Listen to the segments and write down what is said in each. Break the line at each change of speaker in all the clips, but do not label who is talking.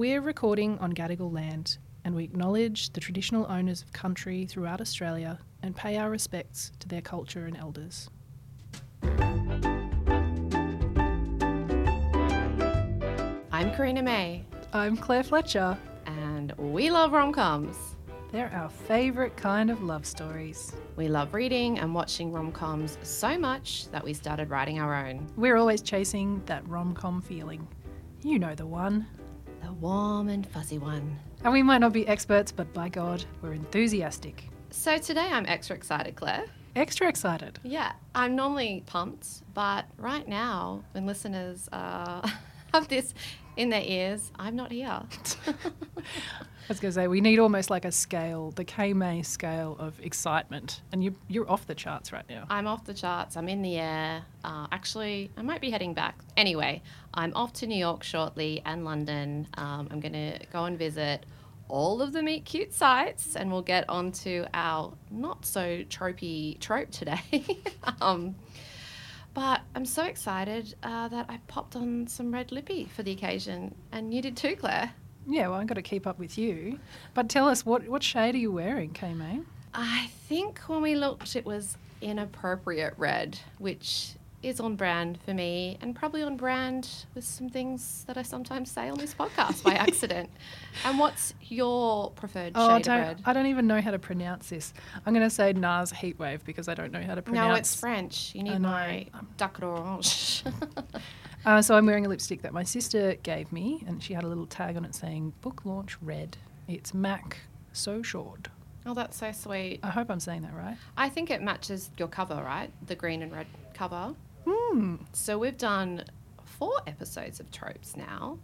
We're recording on Gadigal land and we acknowledge the traditional owners of country throughout Australia and pay our respects to their culture and elders.
I'm Karina May,
I'm Claire Fletcher.
and we love rom coms.
They're our favourite kind of love stories.
We love reading and watching rom coms so much that we started writing our own.
We're always chasing that rom com feeling. You know the one.
The warm and fuzzy one.
And we might not be experts, but by God, we're enthusiastic.
So today I'm extra excited, Claire.
Extra excited.
Yeah, I'm normally pumped, but right now, when listeners uh, have this in their ears, I'm not here.
I was going to say, we need almost like a scale, the K May scale of excitement. And you, you're off the charts right now.
I'm off the charts. I'm in the air. Uh, actually, I might be heading back. Anyway, I'm off to New York shortly and London. Um, I'm going to go and visit all of the Meet Cute sites, and we'll get onto our not so tropey trope today. um, but I'm so excited uh, that I popped on some red lippy for the occasion, and you did too, Claire.
Yeah, well, I've got to keep up with you. But tell us, what, what shade are you wearing, K May?
I think when we looked, it was inappropriate red, which is on brand for me and probably on brand with some things that I sometimes say on this podcast by accident. And what's your preferred
Oh, I
shade of
don't. I don't even know how to pronounce this. I'm going to say Nars Heatwave because I don't know how to pronounce
No, it's French. You
I
need my duck orange.
Uh, so I'm wearing a lipstick that my sister gave me, and she had a little tag on it saying "Book Launch Red." It's MAC So Short.
oh, that's so sweet.
I hope I'm saying that right.
I think it matches your cover, right? The green and red cover.
Hmm.
So we've done four episodes of tropes now.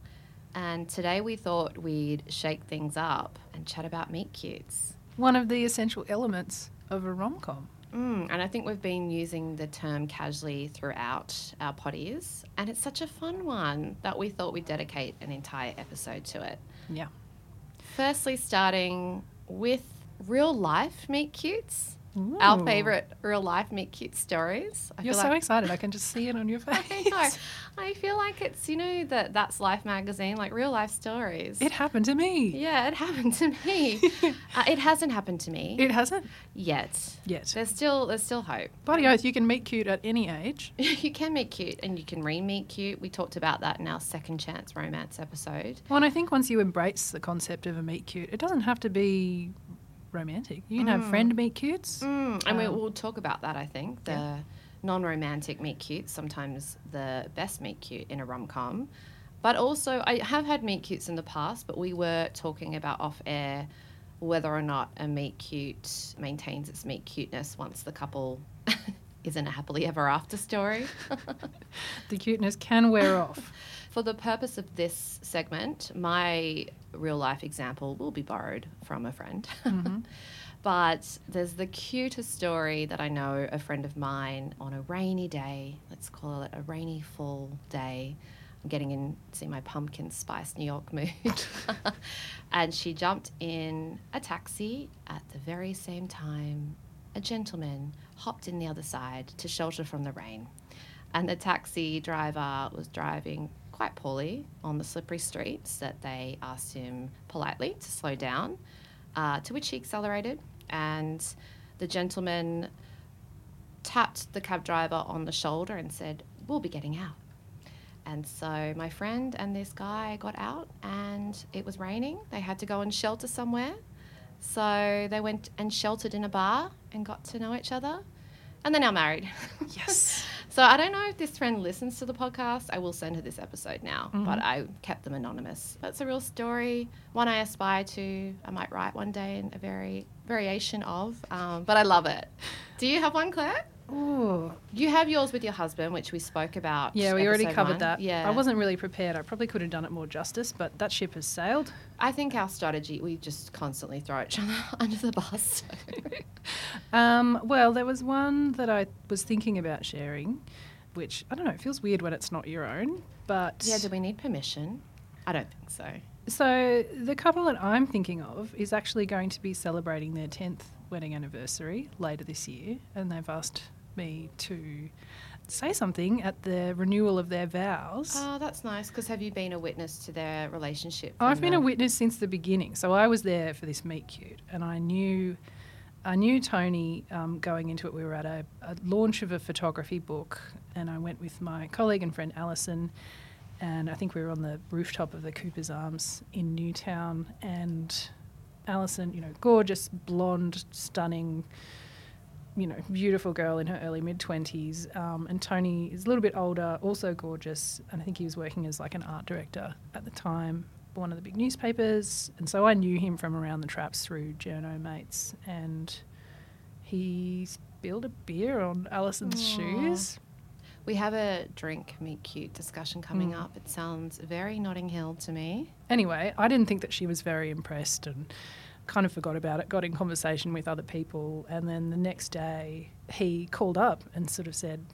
And today we thought we'd shake things up and chat about meet cutes.
One of the essential elements of a rom com.
Mm, and I think we've been using the term casually throughout our potties. And it's such a fun one that we thought we'd dedicate an entire episode to it.
Yeah.
Firstly, starting with real life meet cutes. Our favourite real life meet cute stories. I
You're
feel
so
like-
excited. I can just see it on your face.
I know. I feel like it's, you know, that that's Life magazine, like real life stories.
It happened to me.
yeah, it happened to me. uh, it hasn't happened to me
It hasn't
yet.
yet.
There's still there's still hope.
Bloody oath, you can meet cute at any age.
you can meet cute and you can re-meet cute. We talked about that in our second chance romance episode.
Well, and I think once you embrace the concept of a meet cute, it doesn't have to be romantic. You can have friend meet cutes.
Mm, and we,
Um,
we'll talk about that, I think. The
Yeah.
non-romantic meet cutes, sometimes the best meet cute in a rom-com. But also, I have had meet cutes in the past, but we were talking about off-air whether or not a meet cute maintains its meet cuteness once the couple isn't a happily ever after story.
The cuteness can wear off.
For the purpose of this segment, my real life example will be borrowed from a friend. Mm-hmm. but there's the cutest story that I know a friend of mine on a rainy day, let's call it a rainy fall day. I'm getting into my pumpkin spice New York mood. and she jumped in a taxi at the very same time a gentleman hopped in the other side to shelter from the rain. And the taxi driver was driving quite poorly on the slippery streets that they asked him politely to slow down, uh, to which he accelerated. And the gentleman tapped the cab driver on the shoulder and said, We'll be getting out. And so my friend and this guy got out, and it was raining. They had to go and shelter somewhere. So they went and sheltered in a bar and got to know each other. And they're now married.
Yes.
so I don't know if this friend listens to the podcast. I will send her this episode now, but I kept them anonymous. That's a real story, one I aspire to. I might write one day in a very variation of, um, but I love it. Do you have one, Claire?
Ooh.
You have yours with your husband, which we spoke about.
Yeah, we already covered
one.
that.
Yeah,
I wasn't really prepared. I probably could have done it more justice, but that ship has sailed.
I think our strategy, we just constantly throw each other under the bus.
Um, well, there was one that I was thinking about sharing, which I don't know, it feels weird when it's not your own, but
yeah, do we need permission? I don't think so.
So the couple that I'm thinking of is actually going to be celebrating their 10th wedding anniversary later this year, and they've asked me to say something at the renewal of their vows.
Oh, that's nice. Because have you been a witness to their relationship?
I've been
the-
a witness since the beginning. So I was there for this meet cute, and I knew, I knew Tony um, going into it. We were at a, a launch of a photography book, and I went with my colleague and friend Alison, and I think we were on the rooftop of the Cooper's Arms in Newtown, and Alison, you know, gorgeous, blonde, stunning. You know, beautiful girl in her early mid twenties, um, and Tony is a little bit older, also gorgeous, and I think he was working as like an art director at the time for one of the big newspapers, and so I knew him from around the traps through journo mates, and he spilled a beer on Alison's
Aw.
shoes.
We have a drink meet cute discussion coming
Mm.
up. It sounds very Notting Hill to me.
Anyway, I didn't think that she was very impressed and kind of forgot about it, got in conversation with other people, and then the next day he called up and sort of said,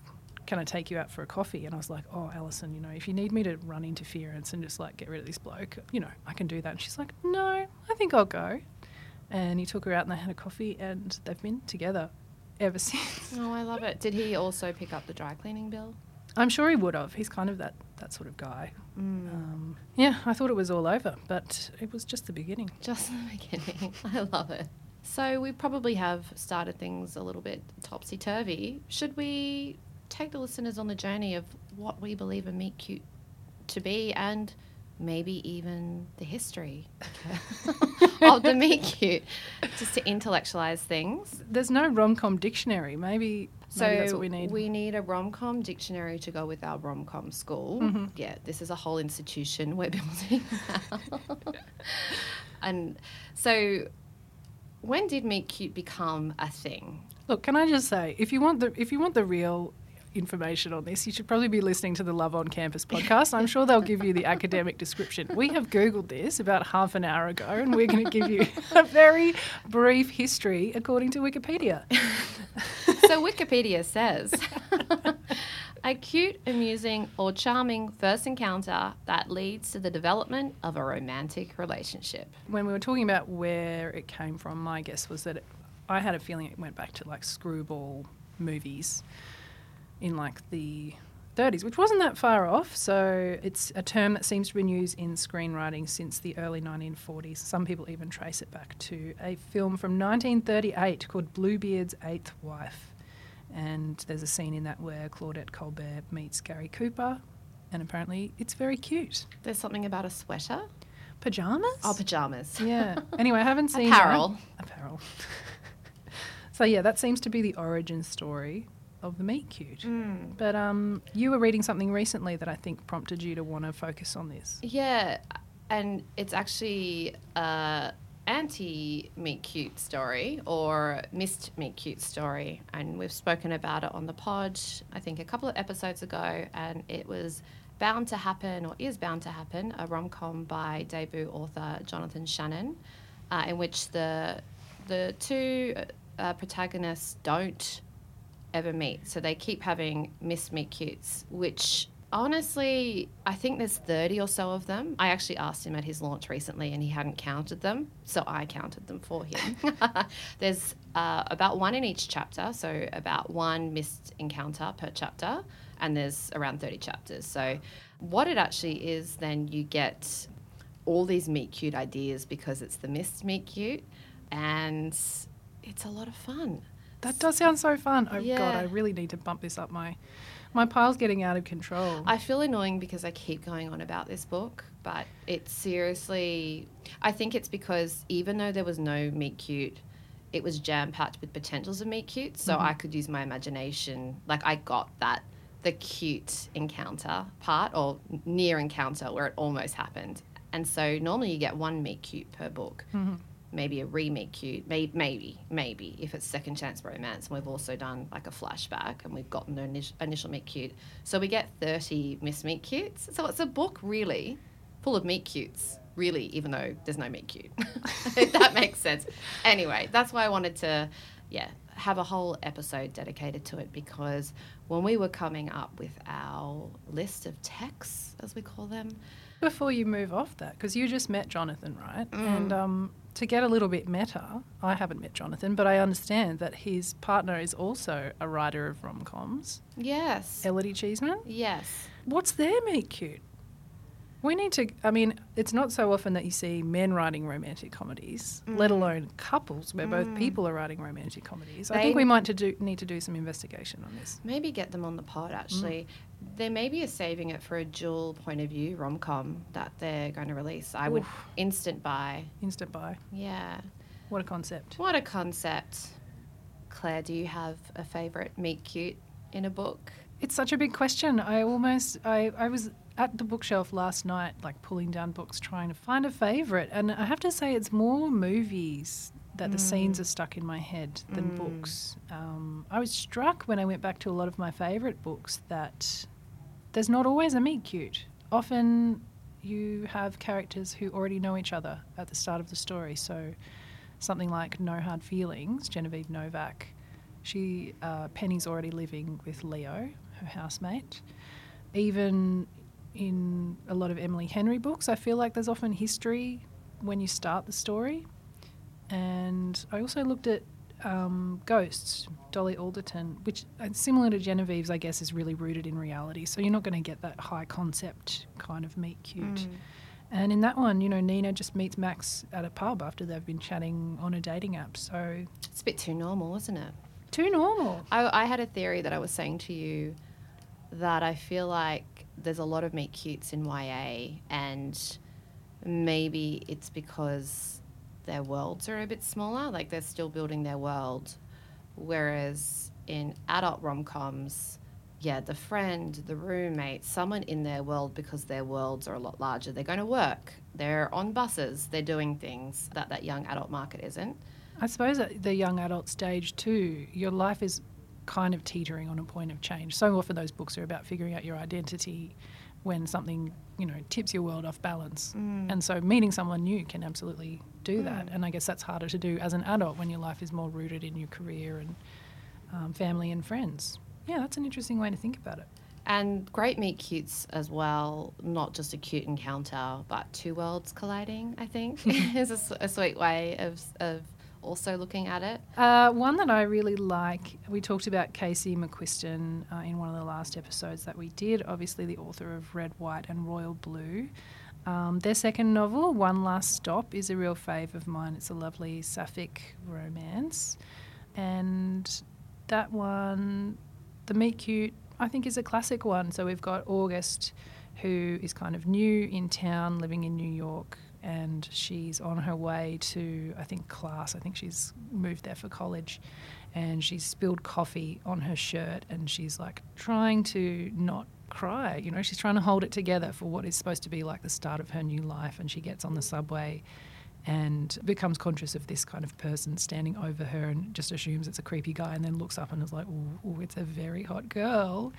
Can I take you out for a coffee? And I was like, Oh, Alison, you know, if you need me to run interference and just like get rid of this bloke, you know, I can do that. And she's like, No, I think I'll go. And he took her out and they had a coffee, and they've been together ever since.
Oh, I love it. Did he also pick up the dry cleaning bill?
I'm sure he would have. He's kind of that, that sort of guy.
Mm.
Um, yeah, I thought it was all over, but it was just the beginning.
Just the beginning. I love it. So we probably have started things a little bit topsy turvy. Should we take the listeners on the journey of what we believe a meet cute to be and maybe even the history of the meet cute, just to intellectualize things?
There's no rom com dictionary. Maybe,
So
maybe that's what we need.
We need a rom com dictionary to go with our rom com school.
Mhm.
Yeah, this is a whole institution we're building and so, when did meet cute become a thing?
Look, can I just say, if you want the if you want the real information on this, you should probably be listening to the Love on Campus podcast. I'm sure they'll give you the academic description. We have googled this about half an hour ago, and we're going to give you a very brief history according to Wikipedia.
so Wikipedia says a cute, amusing, or charming first encounter that leads to the development of a romantic relationship.
when we were talking about where it came from, my guess was that it, I had a feeling it went back to like screwball movies in like the 30s, which wasn't that far off. So it's a term that seems to been used in screenwriting since the early 1940s. Some people even trace it back to a film from 1938 called Bluebeard's Eighth Wife. And there's a scene in that where Claudette Colbert meets Gary Cooper, and apparently it's very cute.
There's something about a sweater.
Pajamas?
Oh, pajamas.
Yeah. Anyway, I haven't seen that.
Apparel.
Apparel. so yeah, that seems to be the origin story of the meet cute.
Mm.
But um, you were reading something recently that I think prompted you to want to focus on this.
Yeah, and it's actually a anti meet cute story or missed meet cute story, and we've spoken about it on the pod. I think a couple of episodes ago, and it was bound to happen or is bound to happen a rom com by debut author Jonathan Shannon, uh, in which the the two uh, protagonists don't ever meet. So they keep having miss meet cutes, which honestly, I think there's 30 or so of them. I actually asked him at his launch recently and he hadn't counted them. So I counted them for him. there's uh, about one in each chapter. So about one missed encounter per chapter. And there's around 30 chapters. So what it actually is, then you get all these meet cute ideas because it's the missed meet cute. And it's a lot of fun.
That does sound so fun. Oh god, I really need to bump this up. My my pile's getting out of control.
I feel annoying because I keep going on about this book, but it's seriously. I think it's because even though there was no meet cute, it was jam packed with potentials of meet cute. So I could use my imagination. Like I got that the cute encounter part or near encounter where it almost happened. And so normally you get one meet cute per book.
Mhm.
Maybe a remake cute, maybe, maybe, maybe if it's second chance romance. And we've also done like a flashback and we've gotten the initial, initial meet cute. So we get 30 miss meet cutes. So it's a book really full of meet cutes, really, even though there's no meet cute. if that makes sense. Anyway, that's why I wanted to, yeah, have a whole episode dedicated to it because when we were coming up with our list of texts, as we call them,
Before you move off that, because you just met Jonathan, right?
Mm.
And um, to get a little bit meta, I haven't met Jonathan, but I understand that his partner is also a writer of rom coms,
Yes.
Elodie Cheesman.
Yes.
What's their meet cute? We need to. I mean, it's not so often that you see men writing romantic comedies, let
Mm.
alone couples where both
Mm.
people are writing romantic comedies. I think we might to do, need to do some investigation on this.
Maybe get them on the pod
Mm.
Actually. may be a saving it for a dual point of view rom com that they're going to release. I would instant buy.
Instant buy.
Yeah.
What a concept.
What a concept. Claire, do you have a favourite meet cute in a book?
It's such a big question. I almost I, I was at the bookshelf last night, like pulling down books, trying to find a favourite, and I have to say it's more movies that the scenes are stuck in my head than
Mm.
books. Um, I was struck when I went back to a lot of my favourite books that there's not always a meet cute. Often you have characters who already know each other at the start of the story. So something like No Hard Feelings, Genevieve Novak, she uh, Penny's already living with Leo, her housemate. Even in a lot of Emily Henry books, I feel like there's often history when you start the story. And I also looked at um, Ghosts, Dolly Alderton, which, uh, similar to Genevieve's, I guess, is really rooted in reality. So you're not going to get that high concept kind of meet cute.
Mm.
And in that one, you know, Nina just meets Max at a pub after they've been chatting on a dating app. So
It's a bit too normal, isn't it?
too normal.
I, I had a theory that I was saying to you that I feel like there's a lot of meet cutes in YA, and maybe it's because their worlds are a bit smaller, like they're still building their world. Whereas in adult rom coms, yeah, the friend, the roommate, someone in their world because their worlds are a lot larger. They're going to work, they're on buses, they're doing things that that young adult market isn't.
I suppose at the young adult stage too, your life is kind of teetering on a point of change. So often those books are about figuring out your identity when something, you know, tips your world off balance. Mm. And so meeting someone new can absolutely do that. And I guess that's harder to do as an adult when your life is more rooted in your career and um, family and friends. Yeah, that's an interesting way to think about it.
And great meet cutes as well, not just a cute encounter, but two worlds colliding, I think, is a sweet way of, of also looking at it.
Uh, one that I really like, we talked about Casey McQuiston uh, in one of the last episodes that we did, obviously the author of Red, White, and Royal Blue. Um, their second novel, One Last Stop, is a real fave of mine. It's a lovely sapphic romance. And that one, The Meet Cute, I think is a classic one. So we've got August, who is kind of new in town, living in New York, and she's on her way to, I think, class. I think she's moved there for college. And she's spilled coffee on her shirt, and she's like trying to not cry. You know, she's trying to hold it together for what is supposed to be like the start of her new life. And she gets on the subway and becomes conscious of this kind of person standing over her and just assumes it's a creepy guy and then looks up and is like, ooh it's a very hot girl.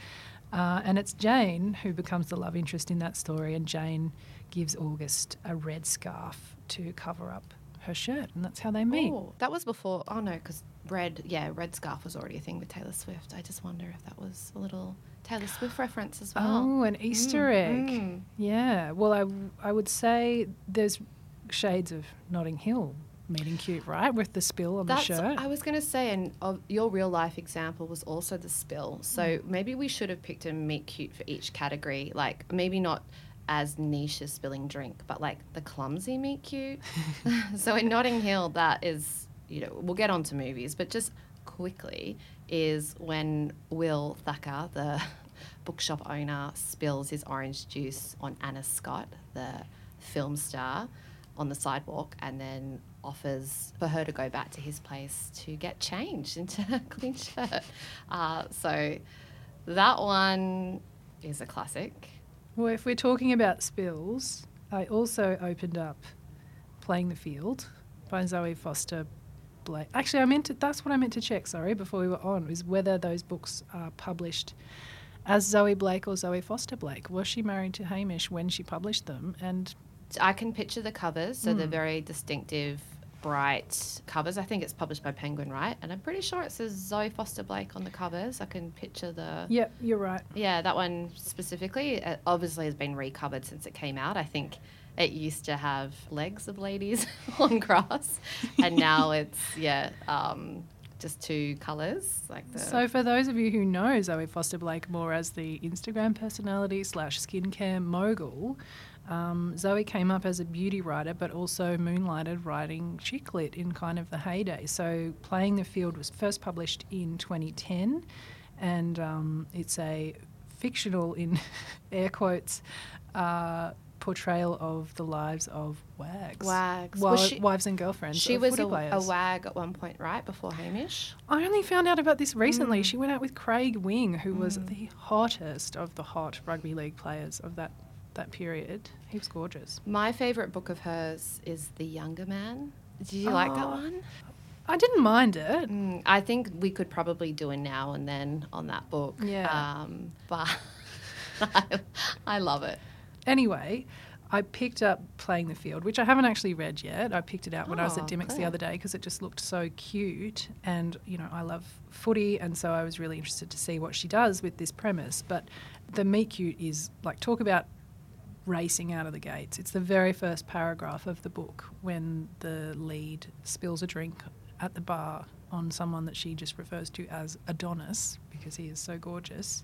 Uh, and it's Jane who becomes the love interest in that story. And Jane gives August a red scarf to cover up her shirt. And that's how they meet.
Oh, that was before. Oh no, because red, yeah, red scarf was already a thing with Taylor Swift. I just wonder if that was a little Taylor Swift reference as well.
Oh, an Easter
Mm,
egg.
mm.
Yeah. Well, I, I would say there's shades of Notting Hill meeting cute, right? With the spill on
That's,
the shirt.
I was going to say, and of your real life example was also the spill. So
Mm.
maybe we should have picked a meet cute for each category. Like maybe not as niche as spilling drink, but like the clumsy meet cute. so in Notting Hill, that is, you know, we'll get on to movies, but just quickly is when Will Thacker, the bookshop owner, spills his orange juice on Anna Scott, the film star, on the sidewalk and then offers for her to go back to his place to get changed into a clean shirt. Uh, so that one is a classic.
Well, if we're talking about spills, I also opened up Playing the Field by Zoe Foster Blake. Actually, I meant to, that's what I meant to check, sorry, before we were on, is whether those books are published as Zoe Blake or Zoe Foster Blake. Was she married to Hamish when she published them? And
I can picture the covers, so
Hmm.
they're very distinctive, bright covers. I think it's published by Penguin, right? And I'm pretty sure it says Zoe Foster Blake on the covers. I can picture the
yeah, you're right.
Yeah, that one specifically uh, obviously has been recovered since it came out. I think it used to have legs of ladies on grass, and now it's yeah, um, just two colours like the.
So, for those of you who know Zoe Foster Blake more as the Instagram personality slash skincare mogul, um, Zoe came up as a beauty writer, but also moonlighted writing chick lit in kind of the heyday. So, Playing the Field was first published in 2010, and um, it's a fictional, in air quotes, uh, portrayal of the lives of wags.
Wags.
Wa-
she-
wives and girlfriends.
she was a, a wag at one point, right before Hamish.
I only found out about this recently.
Mm.
She went out with Craig Wing, who was the hottest of the hot rugby league players of that, that period. He was gorgeous.
My favourite book of hers is The Younger Man. Did you like that
Oh.
one?
I didn't mind it.
Mm, I think we could probably do a now and then on that book.
Yeah.
Um, but I, I love it.
Anyway, I picked up Playing the Field, which I haven't actually read yet. I picked it out when I was
Oh,
at Dymocks the other day because it just looked so cute. And, you know, I love footy, and so I was really interested to see what she does with this premise. But the meet cute is like, talk about racing out of the gates. It's the very first paragraph of the book when the lead spills a drink at the bar on someone that she just refers to as Adonis because he is so gorgeous.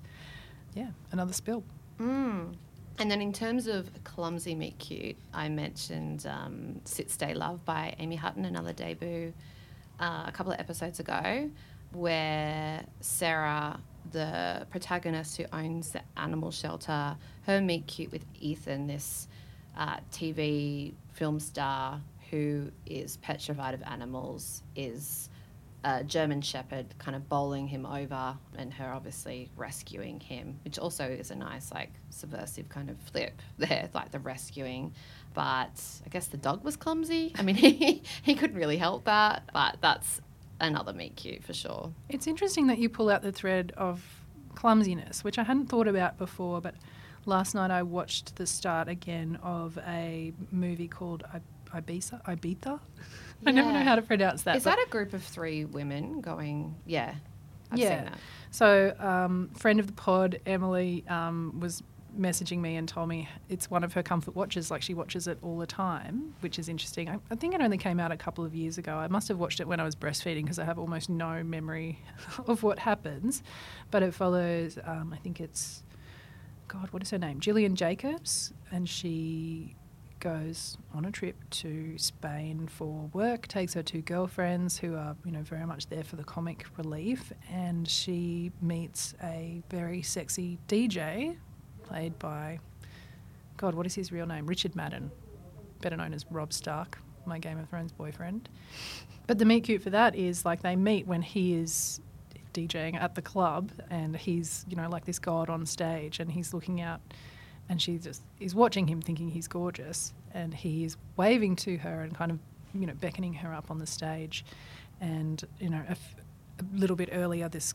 Yeah, another spill.
Mm. And then in terms of clumsy meet cute, I mentioned um, Sit Stay Love by Amy Hutton, another debut, uh, a couple of episodes ago, where Sarah, the protagonist who owns the animal shelter, her meet cute with Ethan, this uh, TV film star who is petrified of animals, is a German Shepherd kind of bowling him over and her obviously rescuing him, which also is a nice, like, subversive kind of flip there, like the rescuing. But I guess the dog was clumsy. I mean, he, he couldn't really help that, but that's another meet cute for sure.
It's interesting that you pull out the thread of clumsiness, which I hadn't thought about before, but last night I watched the start again of a movie called Ibiza. Ibiza? I never know how to pronounce that.
Is that a group of three women going, yeah, I've
Yeah.
seen that.
So, um, friend of the pod, Emily, um, was messaging me and told me it's one of her comfort watches. Like she watches it all the time, which is interesting. I, I think it only came out a couple of years ago. I must have watched it when I was breastfeeding because I have almost no memory of what happens. But it follows, um, I think it's, God, what is her name? Gillian Jacobs. And she goes on a trip to Spain for work, takes her two girlfriends who are, you know, very much there for the comic relief, and she meets a very sexy DJ played by God, what is his real name? Richard Madden, better known as Robb Stark, my Game of Thrones boyfriend. But the meet cute for that is like they meet when he is DJing at the club and he's, you know, like this god on stage and he's looking out and she just is watching him thinking he's gorgeous and he is waving to her and kind of, you know, beckoning her up on the stage. And, you know, a, f- a little bit earlier, this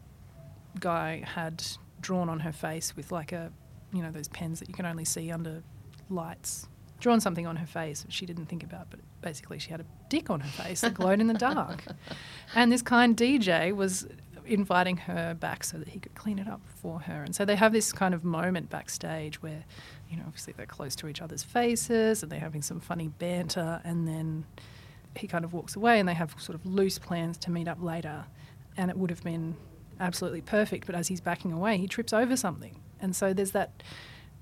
guy had drawn on her face with like a, you know, those pens that you can only see under lights. Drawn something on her face she didn't think about, but basically she had a dick on her face that glowed in the dark. And this kind DJ was inviting her back so that he could clean it up for her. And so they have this kind of moment backstage where, you know, obviously they're close to each other's faces and they're having some funny banter. And then he kind of walks away and they have sort of loose plans to meet up later. And it would have been absolutely perfect. But as he's backing away, he trips over something. And so there's that.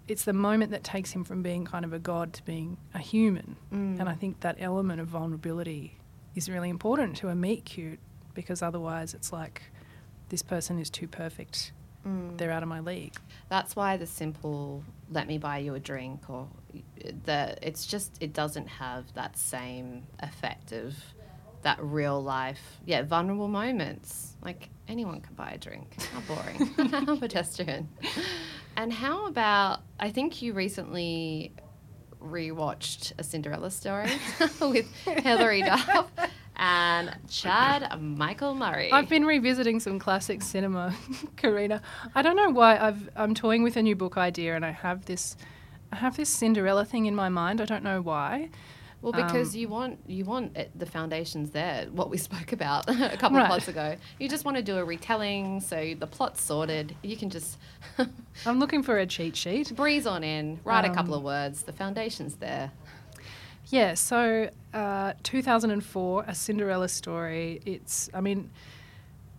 It's the moment that takes him from being kind of a god to being a human.
Mm.
And I think that element of vulnerability is really important to a meet cute because otherwise it's like this person is too perfect.
Mm.
They're out of my league.
That's why the simple "let me buy you a drink" or the it's just it doesn't have that same effect of that real life, yeah, vulnerable moments. Like anyone can buy a drink. How boring. how pedestrian. And how about? I think you recently rewatched A Cinderella Story with Hilary Duff and Chad Michael Murray.
I've been revisiting some classic cinema, Karina. I don't know why I've I'm toying with a new book idea and I have this I have this Cinderella thing in my mind. I don't know why.
Well, because
Um,
you want you want it, the foundations there. What we spoke about a couple
Right.
of plots ago. You just want to do a retelling, so the plot's sorted. You can just
I'm looking for a cheat sheet.
breeze on in, write a couple
Um,
of words. The foundation's there.
Yeah, so uh, 2004, A Cinderella Story. It's, I mean,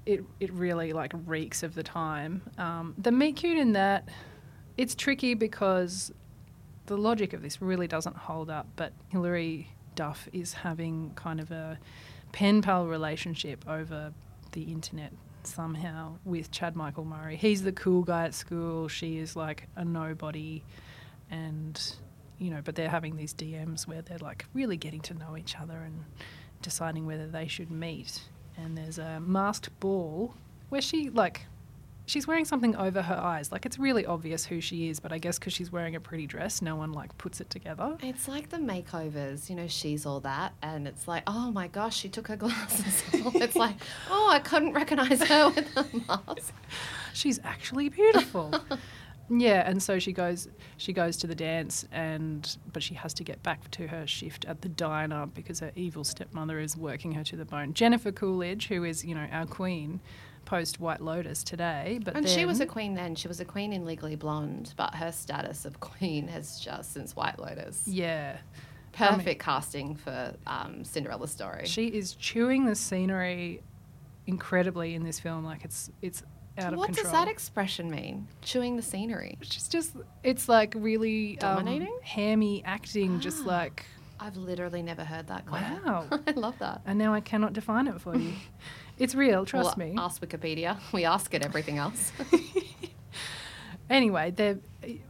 it, it really like reeks of the time. Um, the meet cute in that, it's tricky because the logic of this really doesn't hold up, but Hilary Duff is having kind of a pen pal relationship over the internet somehow with Chad Michael Murray. He's the cool guy at school, she is like a nobody, and you know, but they're having these DMs where they're like really getting to know each other and deciding whether they should meet. And there's a masked ball where she like she's wearing something over her eyes. Like it's really obvious who she is, but I guess because she's wearing a pretty dress, no one like puts it together.
It's like the makeovers, you know, she's all that, and it's like, oh my gosh, she took her glasses off. it's like, oh, I couldn't recognize her with the mask.
She's actually beautiful. Yeah, and so she goes she goes to the dance and but she has to get back to her shift at the diner because her evil stepmother is working her to the bone. Jennifer Coolidge, who is, you know, our queen post White Lotus today, but
And she was a queen then. She was a queen in Legally Blonde, but her status of queen has just since White Lotus.
yeah.
Perfect casting for um, Cinderella story.
She is chewing the scenery incredibly in this film like it's it's out of
what
control.
does that expression mean? Chewing the scenery.
She's just it's like really um,
Dominating?
hammy acting just
Ah.
like
I've literally never heard that. Claire.
Wow.
I love that.
and now I cannot define it for you. it's real, trust
Well,
me.
Ask Wikipedia. We ask it everything else.
Anyway, they're,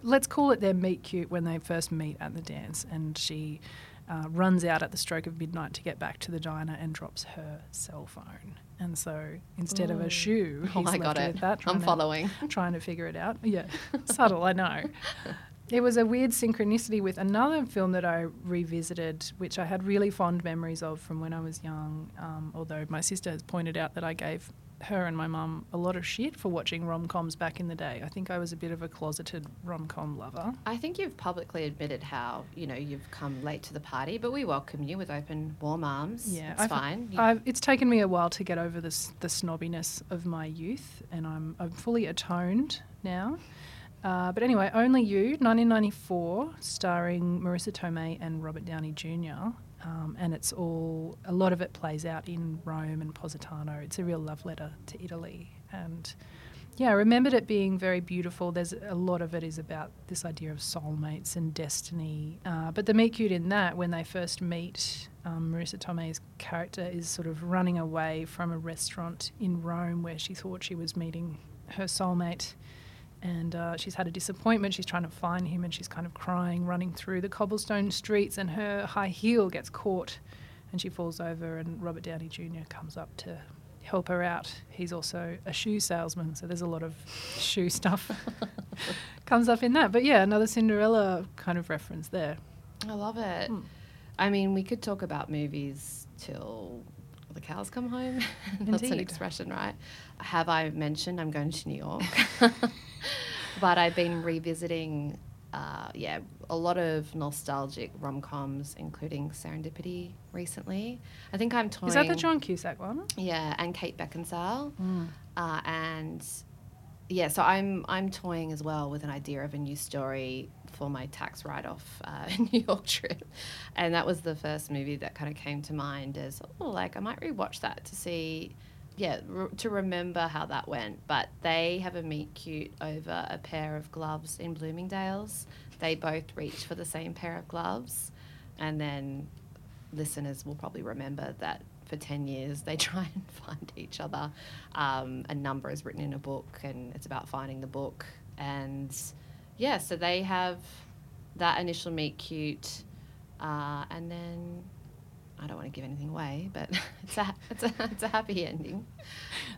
let's call it their meet cute when they first meet at the dance, and she uh, runs out at the stroke of midnight to get back to the diner and drops her cell phone. And so instead of a shoe,
oh, I
left
got it.
that.
I'm
to-
following.
trying to figure it out. Yeah, subtle, I know. It was a weird synchronicity with another film that I revisited, which I had really fond memories of from when I was young. Um, although my sister has pointed out that I gave her and my mum a lot of shit for watching rom coms back in the day. I think I was a bit of a closeted rom com lover.
I think you've publicly admitted how you know you've come late to the party, but we welcome you with open, warm arms.
Yeah,
it's
I've-
fine.
I've, it's taken me a while to get over this the snobbiness of my youth, and I'm I'm fully atoned now. Uh, but anyway, Only You, 1994, starring Marisa Tomei and Robert Downey Jr. Um, and it's all a lot of it plays out in Rome and Positano. It's a real love letter to Italy, and yeah, I remembered it being very beautiful. There's a lot of it is about this idea of soulmates and destiny. Uh, but the meet cute in that, when they first meet, um, Marisa Tomei's character is sort of running away from a restaurant in Rome where she thought she was meeting her soulmate. And uh, she's had a disappointment. She's trying to find him and she's kind of crying, running through the cobblestone streets, and her high heel gets caught and she falls over. And Robert Downey Jr. comes up to help her out. He's also a shoe salesman, so there's a lot of shoe stuff comes up in that. But yeah, another Cinderella kind of reference there.
I love it.
Hmm.
I mean, we could talk about movies till the cows come home. That's an expression, right? Have I mentioned I'm going to New York? but I've been revisiting, uh, yeah, a lot of nostalgic rom coms, including Serendipity recently. I think I'm toying.
Is that the John Cusack one?
Yeah, and Kate Beckinsale. Uh, and yeah, so I'm I'm toying as well with an idea of a new story for my tax write-off uh, New York trip, and that was the first movie that kind of came to mind as oh, like I might rewatch that to see, yeah, re- to remember how that went. But they have a meet cute over a pair of gloves in Bloomingdale's. They both reach for the same pair of gloves, and then listeners will probably remember that for 10 years they try and find each other. Um, a number is written in a book and it's about finding the book. And yeah, so they have that initial meet cute. Uh, and then I don't want to give anything away, but it's a, it's a, it's a happy ending.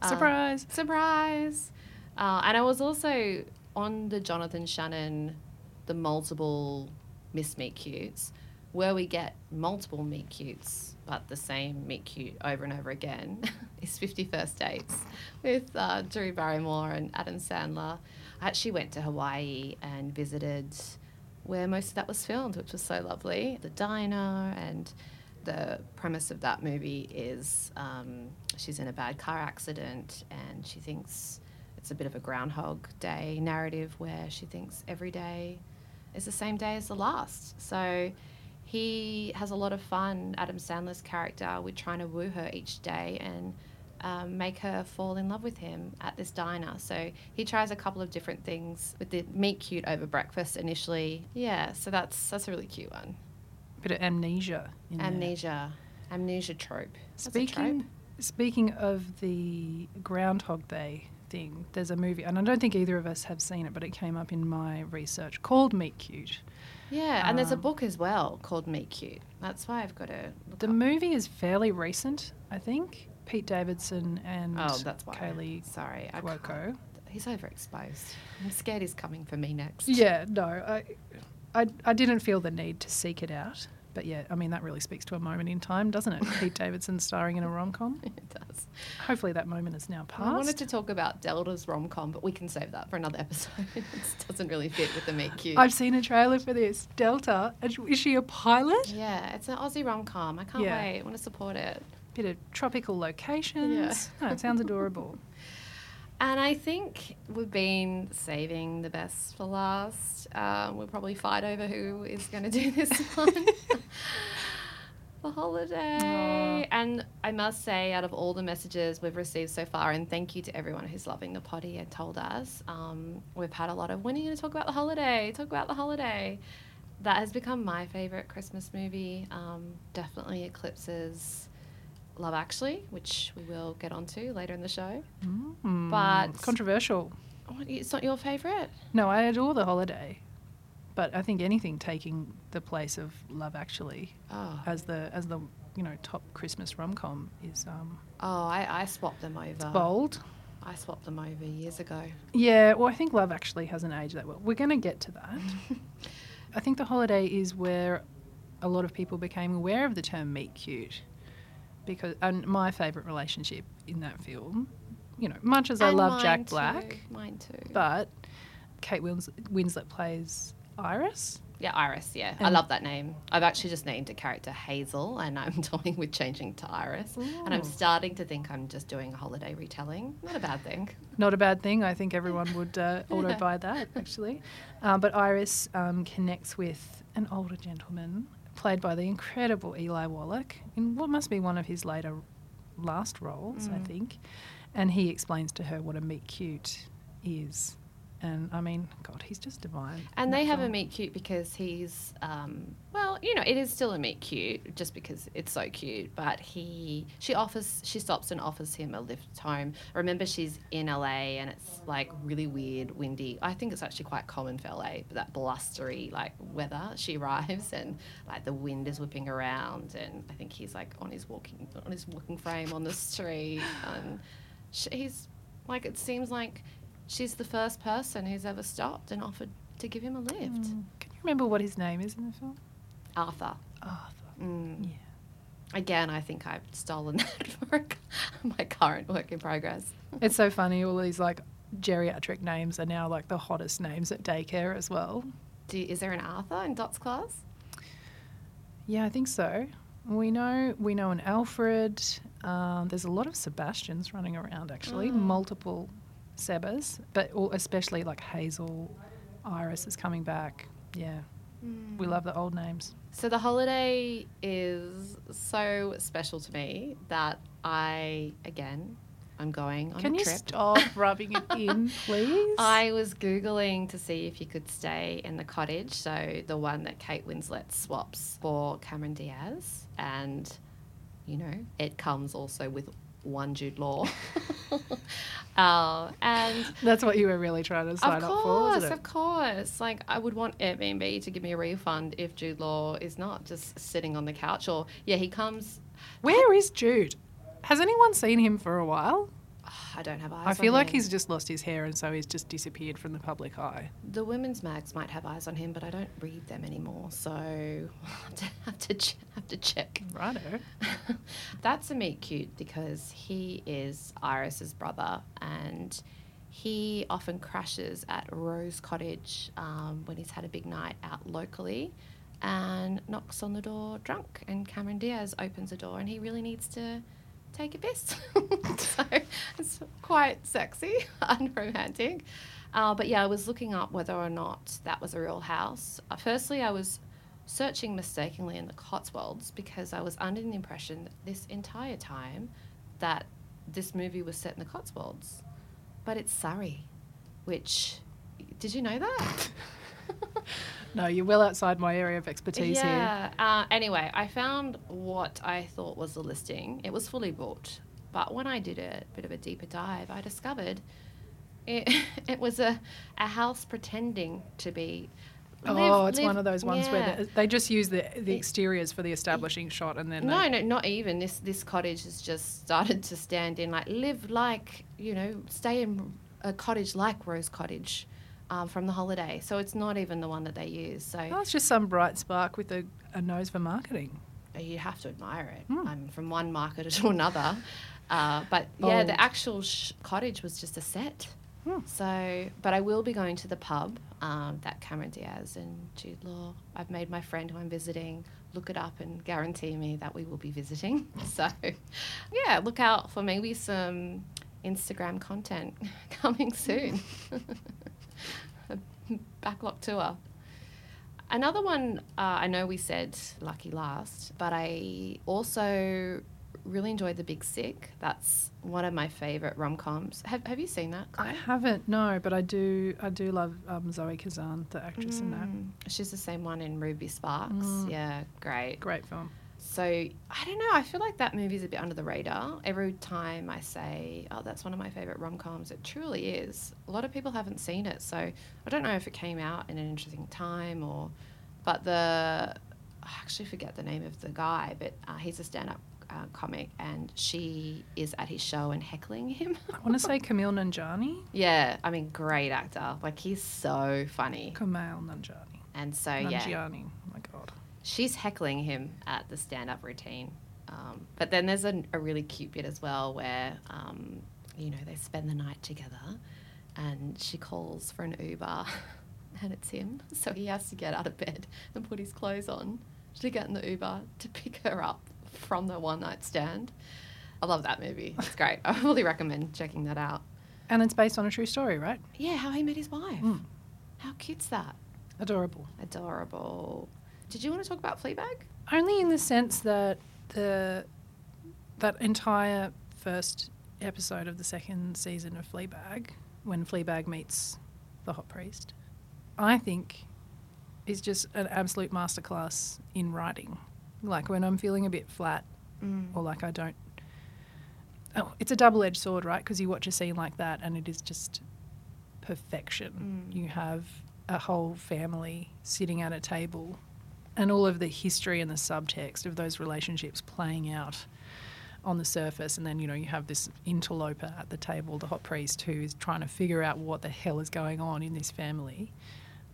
Uh,
Surprise!
surprise. Uh, and I was also on the Jonathan Shannon, the multiple Miss Meet Cutes, where we get multiple meet cutes, but the same meet cute over and over again, is 50 First Dates with uh, Drew Barrymore and Adam Sandler. I actually went to Hawaii and visited where most of that was filmed, which was so lovely. The diner and the premise of that movie is um, she's in a bad car accident and she thinks it's a bit of a Groundhog Day narrative where she thinks every day is the same day as the last. So he has a lot of fun, Adam Sandler's character, with trying to woo her each day and um, make her fall in love with him at this diner. So he tries a couple of different things with the meet cute over breakfast initially. Yeah, so that's that's a really cute one.
Bit of amnesia. In there.
Amnesia, amnesia trope. That's
Speaking
trope.
speaking of the Groundhog Day thing, there's a movie, and I don't think either of us have seen it, but it came up in my research called Meet Cute.
Yeah, and there's a
Um,
book as well called Meet Cute. That's why I've got to
The
up.
movie is fairly recent, I think. Pete Davidson and
Oh, that's why.
Kaley
Sorry, I
Cuoco.
He's overexposed. I'm scared he's coming for me next.
Yeah, no, I, I, I didn't feel the need to seek it out. But yeah, I mean, that really speaks to a moment in time, doesn't it? Pete Davidson starring in a rom com.
it does.
Hopefully that moment is now past.
I wanted to talk about Delta's rom com, but we can save that for another episode. it doesn't really fit with the Meet Cute.
I've seen a trailer for this. Delta, is she a pilot?
yeah, it's an Aussie rom com. I can't
Yeah.
wait. I want to support it.
Bit of tropical locations. No, oh, it sounds adorable.
And I think we've been saving the best for last. Um, we'll probably fight over who is going to do this one. the holiday.
Aw.
And I must say, out of all the messages we've received so far, and thank you to everyone who's loving the potty and told us, um, we've had a lot of when are you going to talk about the holiday? Talk about the holiday. That has become my favorite Christmas movie. Um, definitely eclipses Love Actually, which we will get onto later in the show.
Mm,
But-
controversial.
It's not your favorite?
No, I adore the holiday, but I think anything taking the place of Love Actually
Oh,
as the as the you know top Christmas rom com is um,
oh, I, I swapped them over.
bold.
I swapped them over years ago.
Yeah, well, I think Love Actually hasn't aged that well. We're going to get to that. I think the holiday is where a lot of people became aware of the term meet cute, because and my favourite relationship in that film, you know, much as I
And
love Jack
too,
Black,
Mine too.
but Kate Wins- Winslet plays Iris.
yeah, Iris. Yeah, I love that name. I've actually just named a character Hazel, and I'm toying with changing to Iris. And I'm starting to think I'm just doing a holiday retelling. Not a bad thing.
Not a bad thing. I think everyone would uh, auto buy that, actually. Um, but Iris um, connects with an older gentleman, played by the incredible Eli Wallach, in what must be one of his later last roles, I
Mm.
think. And he explains to her what a meet cute is. And I mean, God, he's just divine.
And they have a meet cute because he's, um, well, you know, it is still a meet cute just because it's so cute. But he, she offers, she stops and offers him a lift home. Remember, she's in LA and it's like really weird, windy. I think it's actually quite common for LA, but that blustery like weather. She arrives and like the wind is whipping around, and I think he's like on his walking on his walking frame on the street, and sh he's like it seems like she's the first person who's ever stopped and offered to give him a lift.
Mm. Can you remember what his name is in the film?
Arthur.
Arthur.
Mm.
Yeah.
Again, I think I've stolen that for my current work in progress.
It's so funny. All these like geriatric names are now like the hottest names at daycare as well.
Do is there an Arthur in Dot's class?
Yeah, I think so. We know we know an Alfred. Um, there's a lot of Sebastians running around actually,
Mm.
multiple Sebas, but all, especially like Hazel, Iris is coming back. Yeah, mm. we love the old names.
So the holiday is so special to me that I again I'm going on
Can
a
you
trip.
stop rubbing it in, please?
I was googling to see if you could stay in the cottage, so the one that Kate Winslet swaps for Cameron Diaz, and you know it comes also with one Jude Law, uh, and
That's what you were really trying to sign
of
up for,
course,
wasn't it?
of course. Like I would want Airbnb to give me a refund if Jude Law is not just sitting on the couch, or yeah, he comes.
Where is Jude? Has anyone seen him for a while?
I don't have eyes.
I feel like
him.
he's just lost his hair and so he's just disappeared from the public eye.
The women's mags might have eyes on him, but I don't read them anymore, so I'll have to have to, ch- have to check.
Righto.
That's a meet cute because he is Iris's brother, and he often crashes at Rose Cottage um, when he's had a big night out locally, and knocks on the door drunk. And Cameron Diaz opens the door, and he really needs to take a piss. so it's quite sexy and romantic. Uh, but yeah, I was looking up whether or not that was a real house. Uh, firstly, I was searching mistakenly in the Cotswolds because I was under the impression this entire time that this movie was set in the Cotswolds. But it's Surrey, which did you know that?
No, you're well outside my area of expertise here.
yeah. Uh, anyway, I found what I thought was the listing. It was fully booked, but when I did a bit of a deeper dive, I discovered it, it was a, a house pretending to be.
Oh,
live-
it's
live-
one of those ones where the, they just use the the exteriors for the establishing shot, and then
No,
they,
no, not even. This this cottage has just started to stand in like live like you know stay in a cottage like Rose Cottage, um, from the holiday. So it's not even the one that they use. So
oh, it's just some bright spark with a, a nose for marketing.
you have to admire it. I'm from one market to another, uh, but yeah, the actual sh- cottage was just a set.
Hmm.
So, but I will be going to the pub um, that Cameron Diaz and Jude Law. I've made my friend who I'm visiting look it up and guarantee me that we will be visiting. So, yeah, look out for maybe some Instagram content coming soon. backlot tour. Another one, uh, I know we said Lucky Last, but I also really enjoyed The Big Sick. That's one of my favourite rom coms. Have, have you seen that?
I haven't, no, but I do. I do love um, Zoe Kazan, the actress in that.
Mm, She's the same one in Ruby Sparks.
Mm.
Yeah, great.
Great film.
So I don't know. I feel like that movie's a bit under the radar. Every time I say, "Oh, that's one of my favorite rom coms," it truly is. A lot of people haven't seen it, so I don't know if it came out in an interesting time or. But the I actually forget the name of the guy, but uh, he's a stand-up uh, comic, and she is at his show and heckling him.
I want to say Camille Nanjani.
yeah, I mean, great actor. Like he's so funny,
Kamal Nanjani.
and so yeah,
Nanjiani. Oh my God.
She's heckling him at the stand-up routine. Um, but then there's a, a really cute bit as well where, um, you know, they spend the night together, and she calls for an Uber, and it's him. So he has to get out of bed and put his clothes on to get in the Uber to pick her up from the one-night stand. I love that movie. It's great. I really recommend checking that out.
And it's based on a true story, right?
Yeah, how he met his wife.
Mm.
How cute's that?
Adorable.
Adorable. Did you want to talk about Fleabag?
Only in the sense that the that entire first episode of the second season of Fleabag, when Fleabag meets the hot priest, I think is just an absolute masterclass in writing. Like when I'm feeling a bit flat
Mm.
or like I don't. Oh, it's a double edged sword, right? Because you watch a scene like that and it is just perfection.
Mm.
You have a whole family sitting at a table and all of the history and the subtext of those relationships playing out on the surface. And then, you know, you have this interloper at the table, the hot priest, who is trying to figure out what the hell is going on in this family.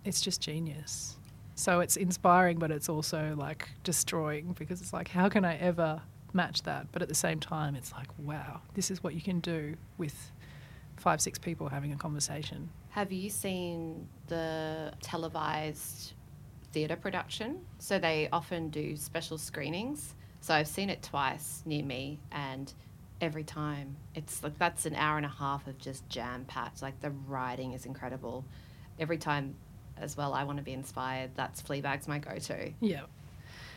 It's just genius. So it's inspiring, but it's also like destroying because it's like, how can I ever match that? But at the same time, it's like, wow, this is what you can do with five, six people having a conversation.
Have you seen the televised theatre production? So they often do special screenings. So I've seen it twice near me, and every time it's like that's an hour and a half of just jam packed. Like the writing is incredible. Every time, as well, I want to be inspired. That's Fleabag's my go-to.
Yeah,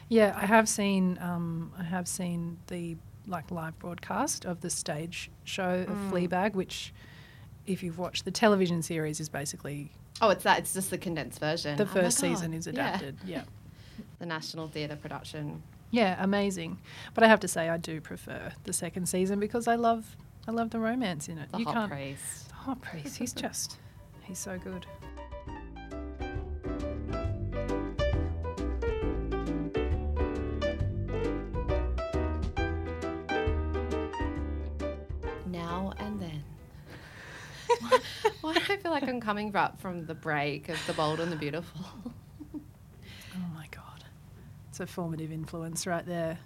yeah. I have seen. Um, I have seen the like live broadcast of the stage show of
Mm.
Fleabag, which, if you've watched the television series, is basically
Oh, it's that. It's just the condensed version.
the
Oh
first season is
yeah.
adapted. Yeah.
The National Theatre production.
yeah, amazing. But I have to say, I do prefer the second season because I love, I love the romance in it.
The
you
hot priest.
The hot priest. He's just, he's so good.
Do I feel like I'm coming up from the break of The Bold and the Beautiful?
Oh my god, it's a formative influence right there.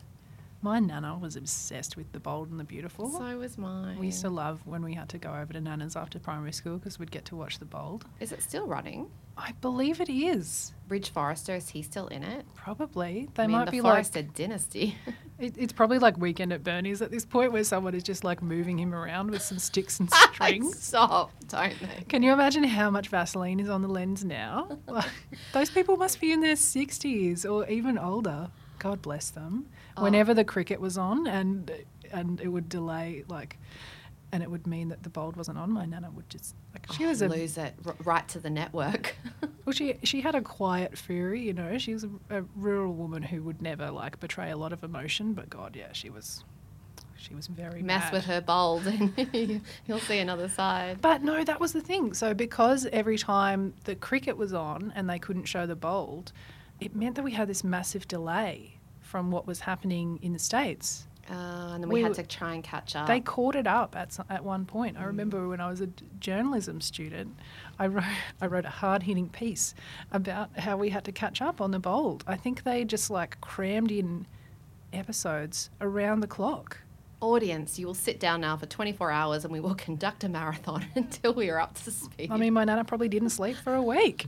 My nana was obsessed with the bold and the beautiful.
so was mine.
We used to love when we had to go over to Nana's after primary school because we'd get to watch The Bold.
Is it still running?
I believe it is.
Ridge Forrester, is he still in it?
Probably. They
I mean,
might
the
be
Forrester
like
dynasty.
It, it's probably like Weekend at Bernie's at this point, where someone is just like moving him around with some sticks and strings.
Stop, don't they?
Can you imagine how much Vaseline is on the lens now? Like, those people must be in their 60s or even older. God bless them.
Oh.
Whenever the cricket was on and and it would delay like and it would mean that the bold wasn't on, my nana would just like she
Oh,
was a oh,
lose it r- right to the network.
well she she had a quiet fury, you know. She was a, a rural woman who would never like betray a lot of emotion, but God, yeah, she was she was very
Mess
bad.
with her bold, and you'll see another side.
But no, that was the thing. So because every time the cricket was on and they couldn't show the bold, it meant that we had this massive delay from what was happening in the states.
Uh, and then we,
We
had to try and catch up.
They caught it up at so- at one point. I remember when I was a d- journalism student, I wrote I wrote a hard hitting piece about how we had to catch up on the bold. I think they just like crammed in episodes around the clock.
Audience, you will sit down now for 24 hours and we will conduct a marathon until we are up to speed.
I mean, my nana probably didn't sleep for a week.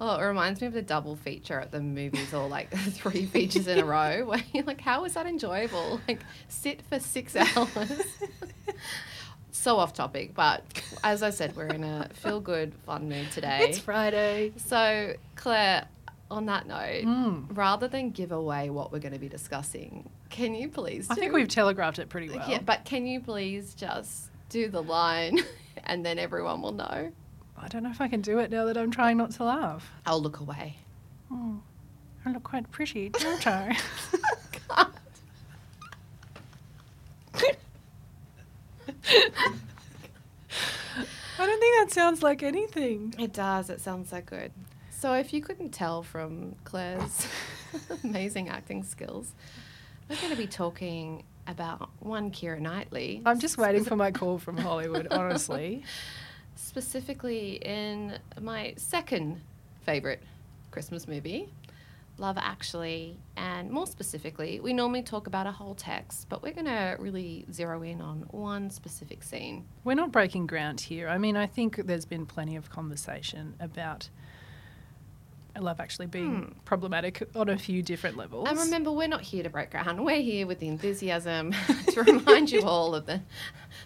Oh, it reminds me of the double feature at the movies or like three features in a row where you're like, how was that enjoyable? Like, sit for six hours. so off topic, but as I said, we're in a feel good, fun mood today.
it's Friday.
So, Claire, on that note,
Mm.
rather than give away what we're going to be discussing, can you please?
I think we've telegraphed it pretty well.
Yeah, but can you please just do the line and then everyone will know?
I don't know if I can do it now that I'm trying not to laugh.
I'll look away.
Oh, I look quite pretty, don't I?
God.
I don't think that sounds like anything.
It does. It sounds so good. So, if you couldn't tell from Claire's amazing acting skills, we're going to be talking about one Keira Knightley.
I'm just waiting for my call from Hollywood, honestly.
Specifically, in my second favorite Christmas movie, Love Actually, and more specifically, we normally talk about a whole text, but we're going to really zero in on one specific scene.
We're not breaking ground here. I mean, I think there's been plenty of conversation about love actually being hmm. problematic on a few different levels.
And remember, we're not here to break ground. We're here with the enthusiasm to remind you all of the,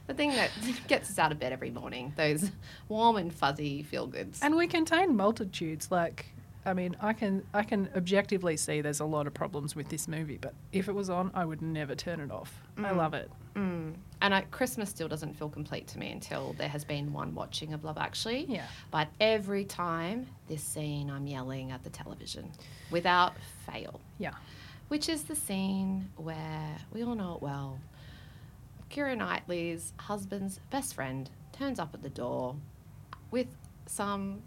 the thing that gets us out of bed every morning. Those warm and fuzzy feel goods.
And we contain multitudes. Like, I mean, I can I can objectively see there's a lot of problems with this movie, but if it was on, I would never turn it off. I love it.
Mm. And I, Christmas still doesn't feel complete to me until there has been one watching of Love Actually.
Yeah.
But every time this scene, I'm yelling at the television without fail,
Yeah.
which is the scene where we all know it well. Keira Knightley's husband's best friend turns up at the door with some,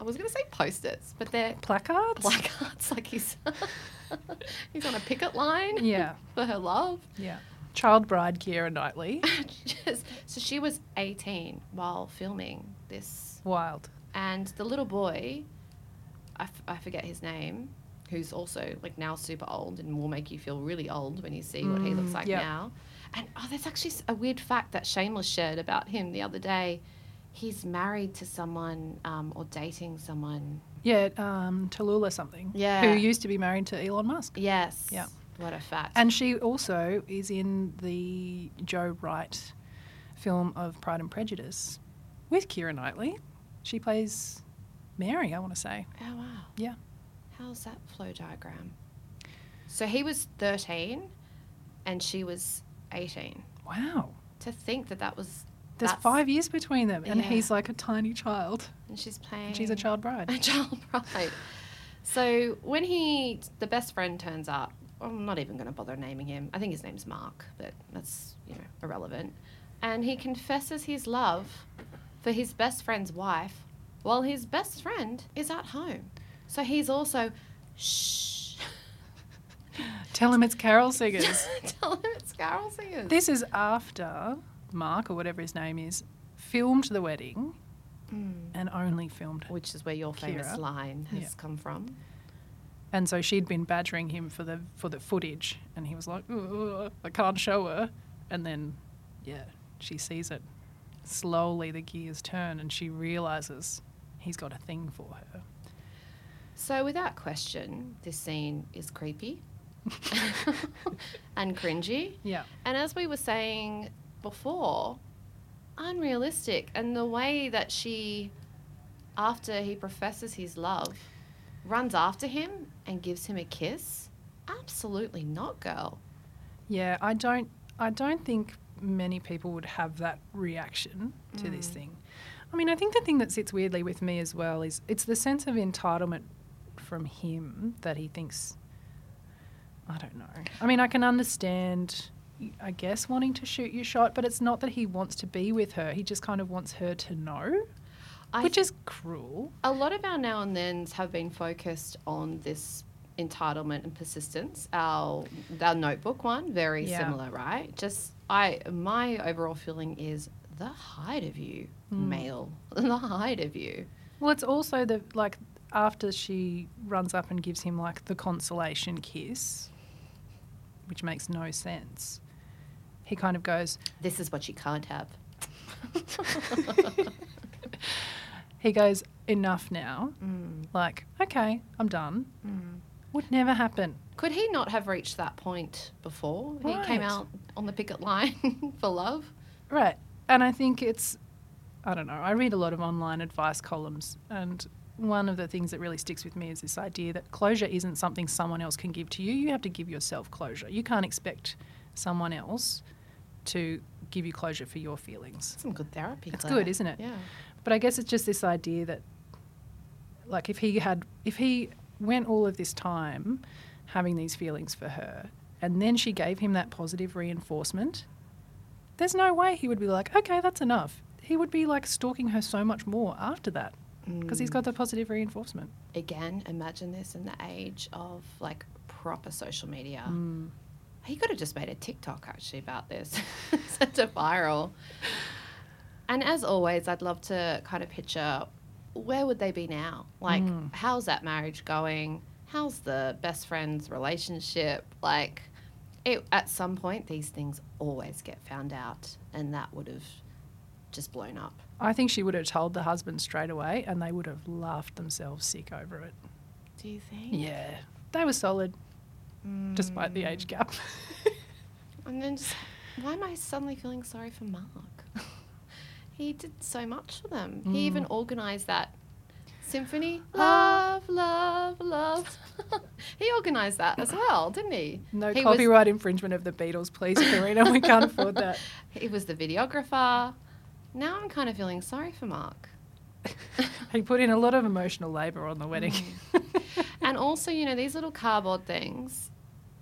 I was going to say post its, but they're
Placards?
placards like he's, he's on a picket line
yeah.
for her love.
Yeah. Child bride Keira Knightley.
Just, so she was 18 while filming this.
Wild.
And the little boy, I, f- I forget his name, who's also like now super old and will make you feel really old when you see what he looks
Mm,
like
yep.
now. And oh, there's actually a weird fact that Shameless shared about him the other day. He's married to someone um, or dating someone.
Yeah, um, Tallulah something.
Yeah.
Who used to be married to Elon Musk.
Yes.
Yeah.
What a fact.
And she also is in the Joe Wright film of Pride and Prejudice with Keira Knightley. She plays Mary, I want to say.
oh, wow.
Yeah.
How's that flow diagram? So he was 13 and she was 18.
Wow.
To think that that was.
There's five years between them, and
Yeah.
he's like a tiny child.
And she's playing.
And she's a child bride.
A child bride. So when he, the best friend turns up, I'm not even going to bother naming him. I think his name's Mark, but that's, you know, irrelevant. And he confesses his love for his best friend's wife while his best friend is at home. So he's also, shh.
Tell him it's Carol Singers.
Tell him it's Carol Singers.
this is after Mark, or whatever his name is, filmed the wedding
Mm.
and only filmed it.
Which is where your famous line has
Yeah.
come from.
And so she'd been badgering him for the for the footage, and he was like, "I can't show her." And then, yeah, she sees it. Slowly, the gears turn, and she realizes he's got a thing for her.
So, without question, this scene is creepy. and cringy.
Yeah.
And as we were saying before, unrealistic. And the way that she, after he professes his love, runs after him and gives him a kiss, absolutely not, girl.
Yeah, I don't I don't think many people would have that reaction to this
Mm.
thing. I mean, I think the thing that sits weirdly with me as well is it's the sense of entitlement from him that he thinks I don't know. I mean, I can understand I guess wanting to shoot your shot, but it's not that he wants to be with her. He just kind of wants her to know,
I
which is cruel.
a lot of our now and thens have been focused on this entitlement and persistence. Our our notebook one, very
Yeah.
similar, right? Just I my overall feeling is the height of you,
Mm.
male. The height of you.
Well, it's also the like after she runs up and gives him like the consolation kiss, which makes no sense. He kind of goes,
This is what you can't have.
he goes, enough now.
Mm.
Like, okay, I'm done.
Mm.
Would never happen.
Could he not have reached that point before he came out on the picket line for love?
Right. And I think it's, I don't know, I read a lot of online advice columns, and one of the things that really sticks with me is this idea that closure isn't something someone else can give to you. You have to give yourself closure. You can't expect someone else to give you closure for your feelings.
Some good therapy.
It's
Claire.
good, isn't it?
Yeah.
But I guess it's just this idea that, like, if he had, if he went all of this time having these feelings for her, and then she gave him that positive reinforcement, there's no way he would be like, okay, that's enough. He would be like stalking her so much more after that because he's got the positive reinforcement.
Again, imagine this in the age of like proper social media.
Mm.
He could have just made a TikTok actually about this, sent it viral. And as always, I'd love to kind of picture where would they be now? Like,
Mm.
how's that marriage going? How's the best friends relationship? Like, it, at some point, these things always get found out, and that would have just blown up.
I think she would have told the husband straight away and they would have laughed themselves sick over it.
Do you think?
Yeah. They were solid despite the
Mm.
age gap.
And then just, why am I suddenly feeling sorry for Mark? he did so much for them. He even
Mm.
organised that symphony. Love, love, love. he organised that as well, didn't he?
No
He was-
copyright infringement of the Beatles, please, Karina. We can't afford that.
He was the videographer. Now I'm kind of feeling sorry for Mark.
he put in a lot of emotional labour on the wedding.
Mm. and also, you know, these little cardboard things.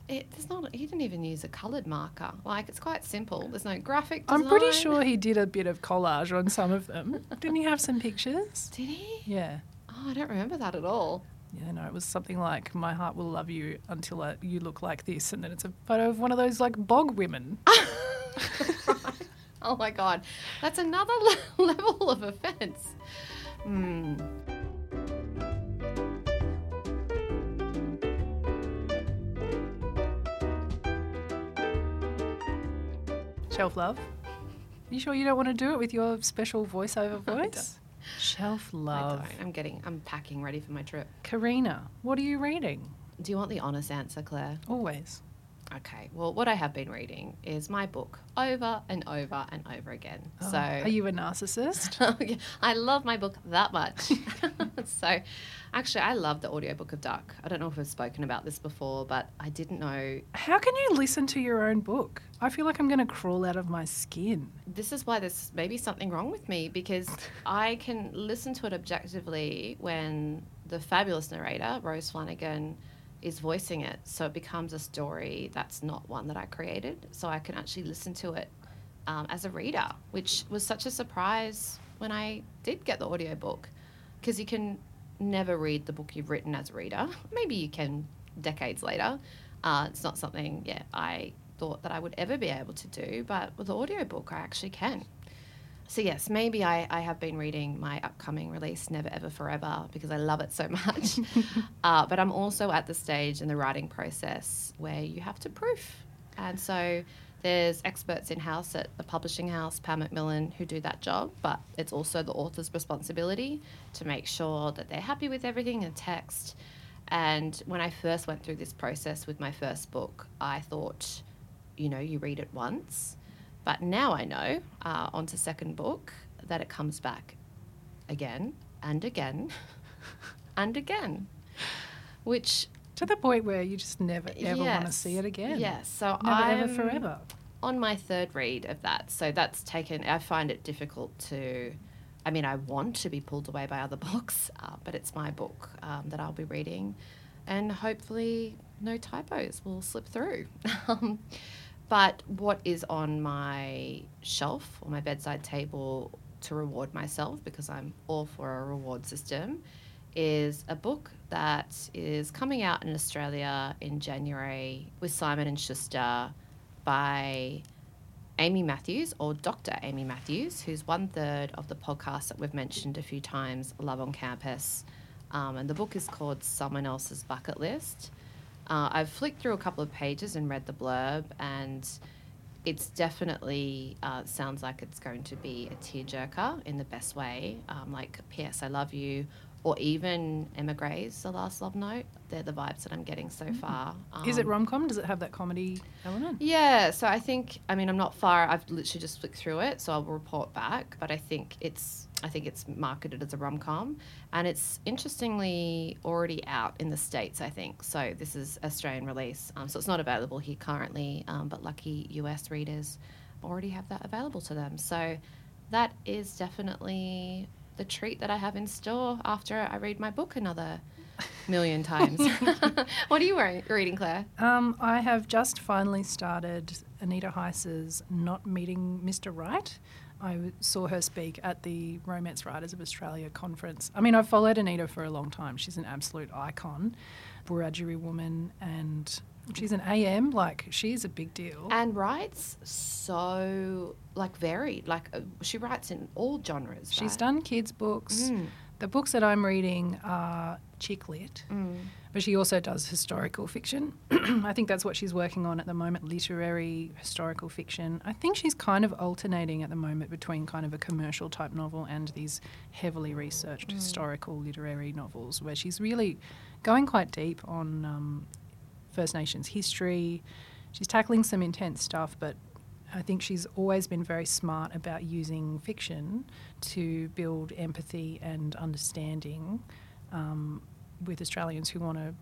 It, there's not. He didn't even use a coloured marker. Like it's quite simple. There's no graphic.
I'm pretty sure he did a bit of collage on some of them. Didn't he have some pictures?
Did he?
Yeah.
Oh, I don't remember that at all.
Yeah, no, it was something like "My heart will love you until uh, you look like this," and then it's a photo of one of those like bog women.
oh my god, that's another level of offence. Hmm.
Shelf love. You sure you don't want to do it with your special voiceover
I
voice? Shelf love.
I'm getting. I'm packing, ready for my trip.
Karina, what are you reading?
Do you want the honest answer, Claire?
Always.
Okay. Well, what I have been reading is my book over and over and over again.
Oh,
so
are you a narcissist?
Oh, I love my book that much. so, actually, I love the audiobook of Duck. I don't know if we've spoken about this before, but I didn't know
How can you listen to your own book? I feel like I'm going to crawl out of my skin.
this is why there's maybe something wrong with me because I can listen to it objectively when the fabulous narrator, Rose Flanagan, is voicing it. So it becomes a story that's not one that I created. So I can actually listen to it um, as a reader, which was such a surprise when I did get the audiobook because you can never read the book you've written as a reader. Maybe you can decades later. Uh, it's not something, yeah, I thought that I would ever be able to do, but with the audiobook, I actually can. So, yes, maybe I, I have been reading my upcoming release, Never Ever Forever, because I love it so much. uh, but I'm also at the stage in the writing process where you have to proof. And so there's experts in house at the publishing house, Pan Macmillan, who do that job, but it's also the author's responsibility to make sure that they're happy with everything in text And when I first went through this process with my first book, I thought, you know, you read it once. But now I know, uh, on to second book, that it comes back again and again and again, which
To the point where you just never ever want to see it again.
Yes. So
Never
I'm
ever forever.
on my third read of that. So that's taken. I find it difficult to. I mean, I want to be pulled away by other books, uh, but it's my book um, that I'll be reading, and hopefully no typos will slip through. but what is on my shelf or my bedside table to reward myself, because I'm all for a reward system, is a book that is coming out in Australia in January with Simon and Schuster by Amy Matthews or Dr. Amy Matthews, who's one third of the podcast that we've mentioned a few times, Love on Campus. Um, and the book is called Someone Else's Bucket List. Uh, I've flicked through a couple of pages and read the blurb, and it's definitely uh, sounds like it's going to be a tearjerker in the best way, um, like P.S. I Love You, or even Emma Grey's The Last Love Note. They're the vibes that I'm getting so far.
Is it
Um,
rom com? Does it have that comedy element?
yeah, so I think I mean I'm not far. I've literally just flicked through it, so I'll report back. But I think it's I think it's marketed as a rom com, and it's interestingly already out in the states. I think so. This is Australian release, um, so it's not available here currently. Um, but lucky US readers already have that available to them. So that is definitely the treat that I have in store after I read my book another million times. what are you reading, Claire?
Um, I have just finally started Anita Heiss's Not Meeting Mr. Right. I saw her speak at the Romance Writers of Australia conference. I mean, I've followed Anita for a long time. She's an absolute icon, Wiradjuri woman, and she's an AM. Like, she's a big deal.
and writes so like varied like uh, she writes in all genres
She's
right?
done kids' books.
Mm.
The books that I'm reading are chick lit,
Mm.
but she also does historical fiction. I think that's what she's working on at the moment literary historical fiction. I think she's kind of alternating at the moment between kind of a commercial type novel and these heavily researched historical literary novels where she's really going quite deep on um, First Nations history. She's tackling some intense stuff, but I think she's always been very smart about using fiction to build empathy and understanding um, with Australians who want to,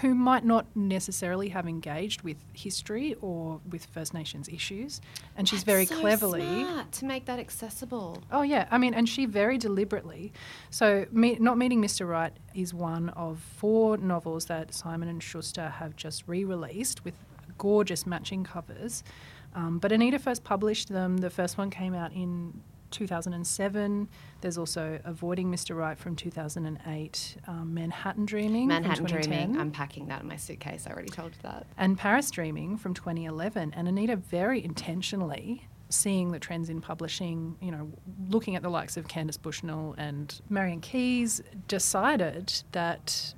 who might not necessarily have engaged with history or with First Nations issues. And she's very
So
cleverly.
smart to make that accessible
Oh yeah, I mean, and she very deliberately. So, me, not meeting Mr. Right is one of four novels that Simon and Schuster have just re-released with gorgeous matching covers. Um, but Anita first published them. The first one came out in 2007. There's also Avoiding Mr. Right from 2008, um, Manhattan Dreaming
manhattan
from 2010
dreaming i'm packing that in my suitcase i already told you that
and Paris Dreaming from 2011. And Anita very intentionally seeing the trends in publishing, you know, looking at the likes of Candace Bushnell and Marian Keyes, decided that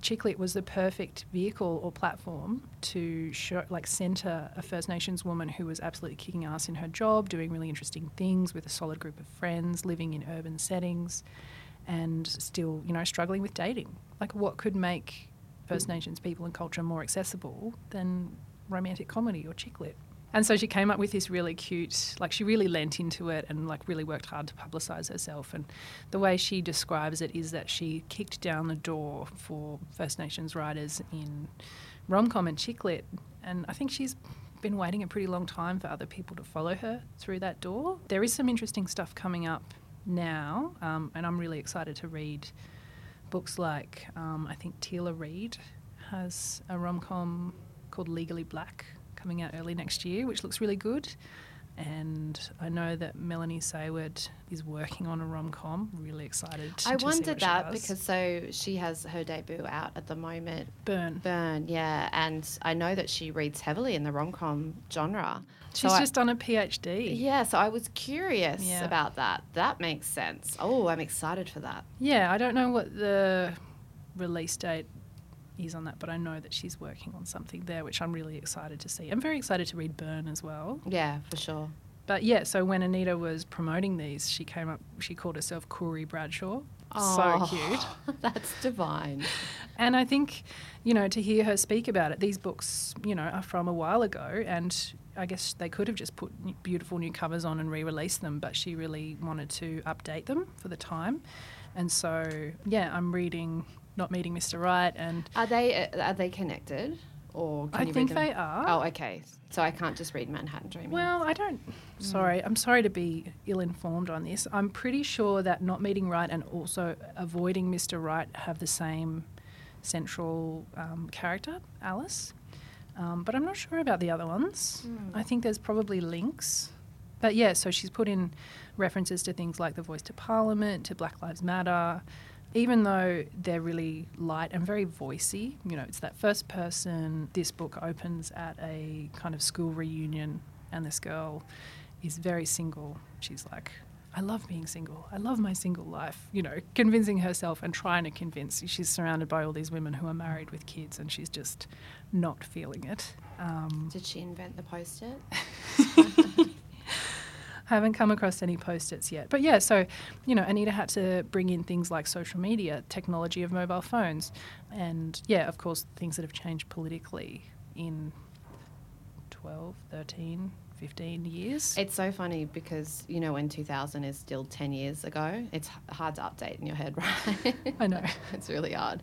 Chicklit was the perfect vehicle or platform to show, like centre a First Nations woman who was absolutely kicking ass in her job, doing really interesting things with a solid group of friends, living in urban settings, and still, you know, struggling with dating. Like, what could make First Nations people and culture more accessible than romantic comedy or chick lit? And so she came up with this really cute, like she really lent into it and like really worked hard to publicise herself. And the way she describes it is that she kicked down the door for First Nations writers in rom com and chick lit. And I think she's been waiting a pretty long time for other people to follow her through that door. There is some interesting stuff coming up now, um, and I'm really excited to read books like um, I think Teela Reid has a rom com called Legally Blak coming out early next year, which looks really good. And I know that Melanie Saward is working on a rom com. Really excited.
i
to see
wondered that because so she has her debut out at the moment
Burn.
burn yeah and i know that she reads heavily in the rom-com genre
She's
So I-
just done a PhD.
Yeah, so I was curious
Yeah.
about that. That makes sense. Oh, I'm excited for that.
Yeah, I don't know what the release date is on that, but I know that she's working on something there, which I'm really excited to see. I'm very excited to read Burn as well.
Yeah, for sure.
But yeah, so when Anita was promoting these, she came up, she called herself Koori Bradshaw. Oh, So cute.
That's divine.
And I think, you know, to hear her speak about it, these books, you know, are from a while ago, and I guess they could have just put beautiful new covers on and re-released them, but she really wanted to update them for the time. And so, yeah, I'm reading Not Meeting Mr. Right, and
Are they uh, are they connected, or can
I
you
think they are.
Oh, okay. So I can't just read Manhattan Dreaming.
Well, I don't. Sorry, I'm sorry to be ill informed on this. I'm pretty sure that not meeting right and also avoiding Mr. Right have the same central um, character, Alice. Um, but I'm not sure about the other ones. I think there's probably links. But yeah, so she's put in references to things like the Voice to Parliament, to Black Lives Matter. Even though they're really light and very voicey, you know, it's that first person. This book opens at a kind of school reunion, and this girl is very single. She's like, I love being single. I love my single life. You know, convincing herself and trying to convince. She's surrounded by all these women who are married with kids, and she's just not feeling it. Um,
Did she invent the
haven't come across any post-its yet. But yeah, so you know, Anita had to bring in things like social media, technology of mobile phones, and yeah, of course, things that have changed politically in 12, 13, 15 years.
It's so funny because you know when 2000 is still 10 years ago, it's hard to update in your head, right?
I know.
it's really hard.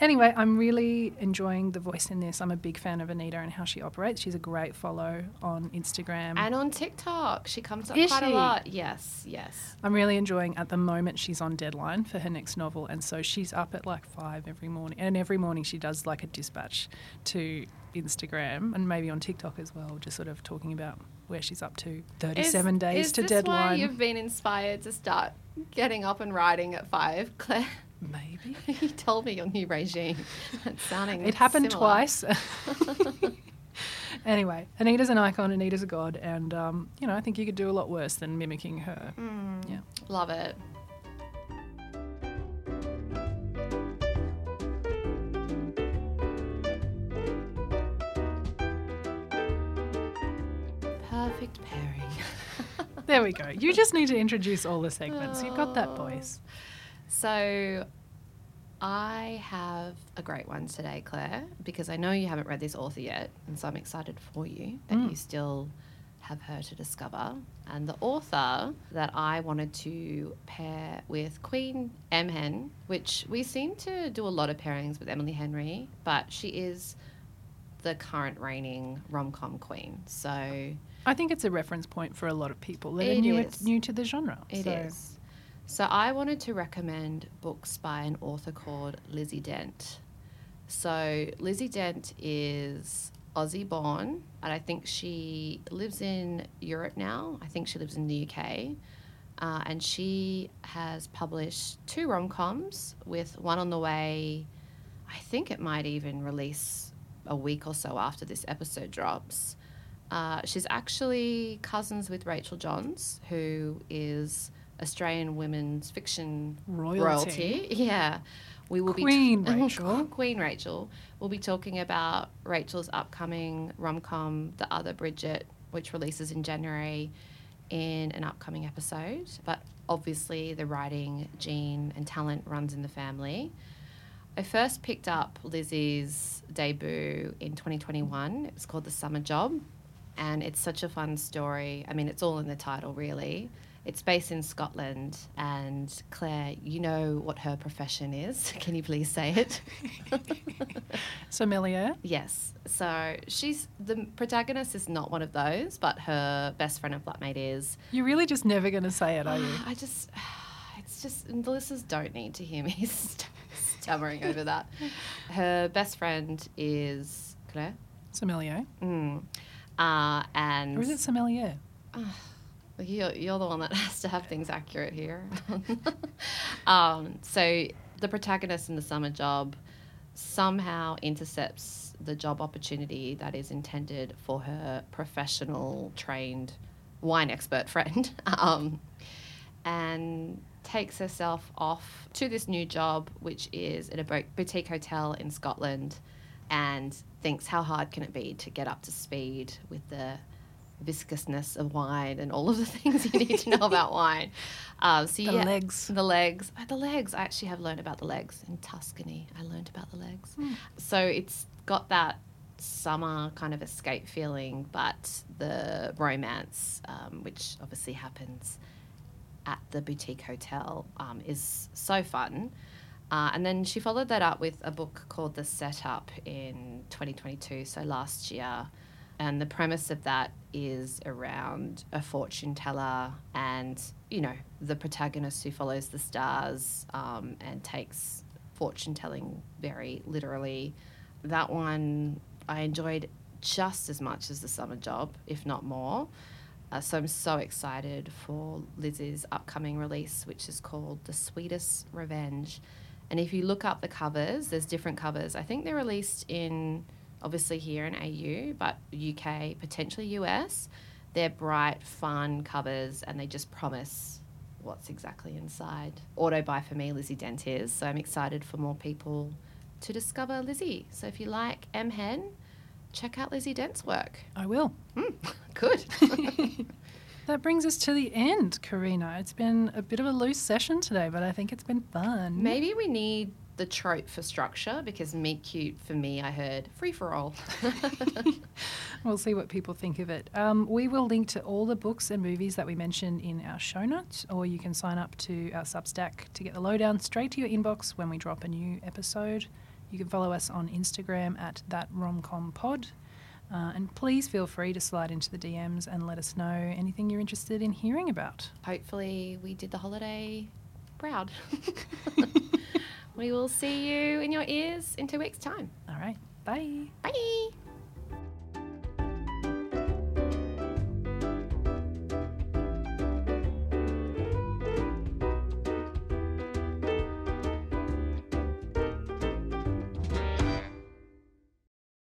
Anyway, I'm really enjoying the voice in this. I'm a big fan of Anita and how she operates. She's a great follow on Instagram.
And on TikTok, she comes up
Is
quite
she?
a lot. Yes, yes.
I'm really enjoying at the moment she's on deadline for her next novel and so she's up at like 5 every morning and every morning she does like a dispatch to Instagram and maybe on TikTok as well just sort of talking about where she's up to 37
is,
days
is
to
this
deadline.
Why you've been inspired to start getting up and writing at five, Claire?
maybe.
you told me your new regime. It's sounding.
It happened
similar.
twice. anyway, Anita's an icon, Anita's a god and um, you know, I think you could do a lot worse than mimicking her.
Mm,
Yeah.
Love it.
There we go. You just need to introduce all the segments. You've got that voice.
So, I have a great one today, Claire, because I know you haven't read this author yet, and so I'm excited for you that
Mm.
you still have her to discover. And the author that I wanted to pair with Queen M. Hen, which we seem to do a lot of pairings with Emily Henry, but she is the current reigning rom com queen. So
I think it's a reference point for a lot of people that are new,
is.
new to the genre.
It is.
so.
So I wanted to recommend books by an author called Lizzy Dent. So Lizzy Dent is Aussie born, and I think she lives in Europe now. I think she lives in the UK. Uh, and she has published two rom coms, with one on the way. I think it might even release a week or so after this episode drops. Uh, she's actually cousins with Rachel Johns, who is Australian women's fiction
Royalty.
Yeah. We will
Queen
be
Rachel.
Queen Rachel. We'll be talking about Rachel's upcoming rom com, The Other Bridget, which releases in January in an upcoming episode. But obviously, the writing, gene, and talent runs in the family. I first picked up Lizzy's debut in 2021. It was called The Summer Job, and it's such a fun story. I mean, it's all in the title, really. It's based in Scotland, and Claire, you know what her profession is. Can you please say it?
Sommelier.
yes. So she's the protagonist is not one of those, but her best friend and flatmate is.
You're really just never going to say it, are you?
I just, it's just, and the listeners don't need to hear me st- stammering over that. Her best friend is Claire.
Sommelier.
Mm. Uh, and
Or is it sommelier?
you're, you're the one that has to have things accurate here. um, so the protagonist in the summer job somehow intercepts the job opportunity that is intended for her professional, trained wine expert friend, um, and takes herself off to this new job, which is at a boutique hotel in Scotland, and thinks how hard can it be to get up to speed with the viscousness of wine and all of the things you need to know about wine. Um, so
The
yeah,
legs.
the legs, oh, the legs. I actually have learned about the legs in Tuscany. I learned about the legs.
Hmm.
So it's got that summer kind of escape feeling, but the romance, um, which obviously happens at the boutique hotel, um, is so fun. Uh, and then she followed that up with a book called The Setup in 2022, so last year. And the premise of that is around a fortune teller and, you know, the protagonist who follows the stars um, and takes fortune telling very literally. That one I enjoyed just as much as The Summer Job, if not more. Uh, so I'm so excited for Lizzy's upcoming release, which is called The Sweetest Revenge. And if you look up the covers, there's different covers. I think they're released in, obviously here in AU, but UK, potentially US. They're bright, fun covers, and they just promise what's exactly inside. Auto buy for me, Lizzy Dent is. So I'm excited for more people to discover Lizzy. So if you like M Hen, check out Lizzy Dent's work.
I will.
Mm, good.
That brings us to the end, Karina. It's been a bit of a loose session today, but I think it's been fun.
Maybe we need the trope for structure because meet cute for me, I heard free for all.
We'll see what people think of it. Um, we will link to all the books and movies that we mentioned in our show notes, or you can sign up to our Substack to get the lowdown straight to your inbox when we drop a new episode. You can follow us on Instagram at that romcom pod. Uh, and please feel free to slide into the DMs and let us know anything you're interested in hearing about.
Hopefully, we did the holiday proud. we will see you in your ears in two weeks' time.
All right, bye.
Bye.